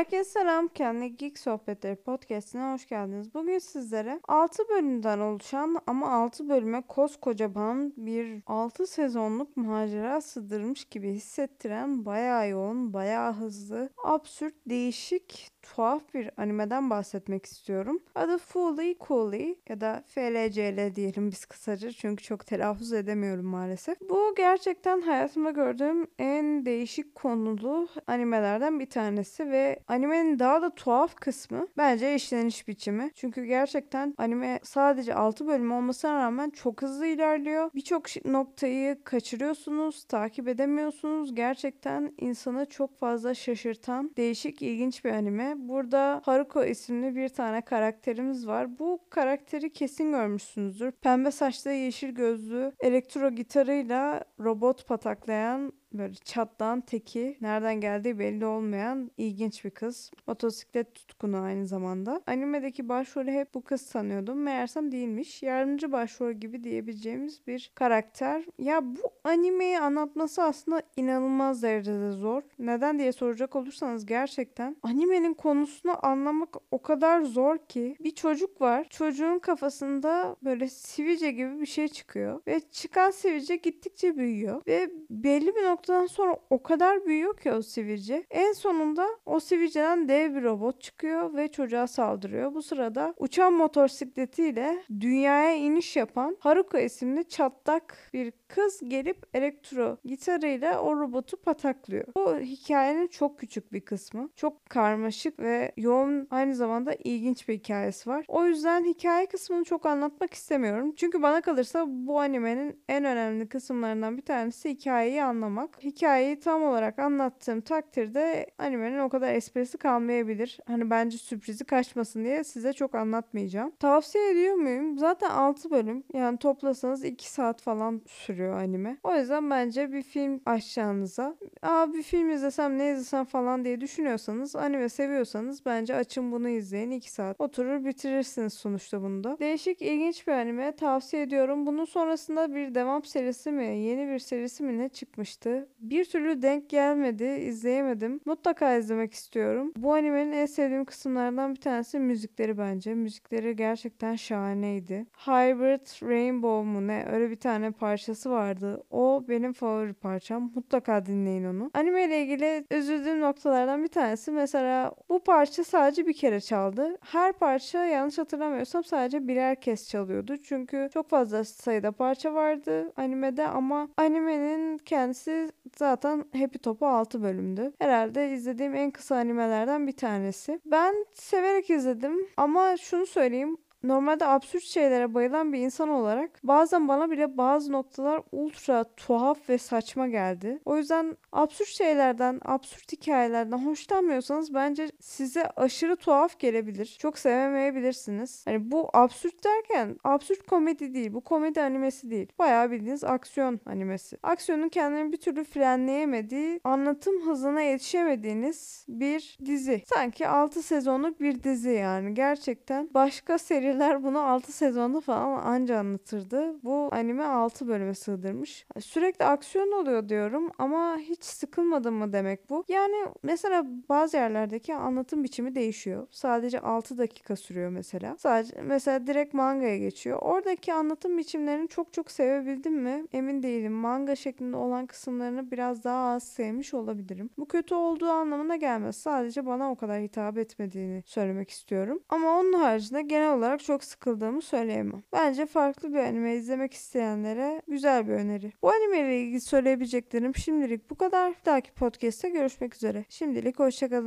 Herkese selam. Kendi Geek Sohbetleri podcastine hoş geldiniz. Bugün sizlere 6 bölümden oluşan ama 6 bölüme koskocaman bir 6 sezonluk macera sığdırmış gibi hissettiren bayağı yoğun, bayağı hızlı, absürt, değişik, tuhaf bir animeden bahsetmek istiyorum. Adı Fully Cooley ya da FLCL diyelim biz kısaca çünkü çok telaffuz edemiyorum maalesef. Bu gerçekten hayatımda gördüğüm en değişik konulu animelerden bir tanesi ve animenin daha da tuhaf kısmı bence işleniş biçimi. Çünkü gerçekten anime sadece 6 bölüm olmasına rağmen çok hızlı ilerliyor. Birçok noktayı kaçırıyorsunuz, takip edemiyorsunuz. Gerçekten insanı çok fazla şaşırtan, değişik, ilginç bir anime. Burada Haruko isimli bir tane karakterimiz var. Bu karakteri kesin görmüşsünüzdür. Pembe saçlı, yeşil gözlü, elektro gitarıyla robot pataklayan böyle çatlan teki nereden geldiği belli olmayan ilginç bir kız. Motosiklet tutkunu aynı zamanda. Animedeki başrolü hep bu kız sanıyordum. Meğersem değilmiş. Yardımcı başrol gibi diyebileceğimiz bir karakter. Ya bu animeyi anlatması aslında inanılmaz derecede zor. Neden diye soracak olursanız gerçekten animenin konusunu anlamak o kadar zor ki bir çocuk var. Çocuğun kafasında böyle sivilce gibi bir şey çıkıyor ve çıkan sivilce gittikçe büyüyor ve belli bir nokta noktadan sonra o kadar büyüyor ki o sivilce. En sonunda o sivilceden dev bir robot çıkıyor ve çocuğa saldırıyor. Bu sırada uçan motosikletiyle dünyaya iniş yapan Haruka isimli çatlak bir kız gelip elektro gitarıyla o robotu pataklıyor. Bu hikayenin çok küçük bir kısmı. Çok karmaşık ve yoğun aynı zamanda ilginç bir hikayesi var. O yüzden hikaye kısmını çok anlatmak istemiyorum. Çünkü bana kalırsa bu animenin en önemli kısımlarından bir tanesi hikayeyi anlamak. Hikayeyi tam olarak anlattığım takdirde animenin o kadar esprisi kalmayabilir. Hani bence sürprizi kaçmasın diye size çok anlatmayacağım. Tavsiye ediyor muyum? Zaten 6 bölüm. Yani toplasanız 2 saat falan sürüyor anime. O yüzden bence bir film açacağınıza Aa bir film izlesem ne izlesem falan diye düşünüyorsanız anime seviyorsanız bence açın bunu izleyin 2 saat. Oturur bitirirsiniz sonuçta bunu da. Değişik ilginç bir anime tavsiye ediyorum. Bunun sonrasında bir devam serisi mi yeni bir serisi mi ne çıkmıştı? Bir türlü denk gelmedi izleyemedim. Mutlaka izlemek istiyorum. Bu animenin en sevdiğim kısımlardan bir tanesi müzikleri bence. Müzikleri gerçekten şahaneydi. Hybrid Rainbow mu ne öyle bir tane parçası vardı. O benim favori parçam. Mutlaka dinleyin onu. Anime ile ilgili üzüldüğüm noktalardan bir tanesi mesela bu parça sadece bir kere çaldı. Her parça yanlış hatırlamıyorsam sadece birer kez çalıyordu. Çünkü çok fazla sayıda parça vardı animede ama animenin kendisi zaten Happy Top'u 6 bölümdü. Herhalde izlediğim en kısa animelerden bir tanesi. Ben severek izledim ama şunu söyleyeyim normalde absürt şeylere bayılan bir insan olarak bazen bana bile bazı noktalar ultra tuhaf ve saçma geldi. O yüzden absürt şeylerden, absürt hikayelerden hoşlanmıyorsanız bence size aşırı tuhaf gelebilir. Çok sevemeyebilirsiniz. Hani bu absürt derken absürt komedi değil. Bu komedi animesi değil. Bayağı bildiğiniz aksiyon animesi. Aksiyonun kendini bir türlü frenleyemediği, anlatım hızına yetişemediğiniz bir dizi. Sanki 6 sezonluk bir dizi yani. Gerçekten başka seri seriler bunu 6 sezonda falan anca anlatırdı. Bu anime 6 bölüme sığdırmış. Sürekli aksiyon oluyor diyorum ama hiç sıkılmadım mı demek bu. Yani mesela bazı yerlerdeki anlatım biçimi değişiyor. Sadece 6 dakika sürüyor mesela. Sadece mesela direkt mangaya geçiyor. Oradaki anlatım biçimlerini çok çok sevebildim mi? Emin değilim. Manga şeklinde olan kısımlarını biraz daha az sevmiş olabilirim. Bu kötü olduğu anlamına gelmez. Sadece bana o kadar hitap etmediğini söylemek istiyorum. Ama onun haricinde genel olarak olarak çok sıkıldığımı söyleyemem. Bence farklı bir anime izlemek isteyenlere güzel bir öneri. Bu anime ile ilgili söyleyebileceklerim şimdilik bu kadar. Bir dahaki podcast'te görüşmek üzere. Şimdilik hoşçakalın.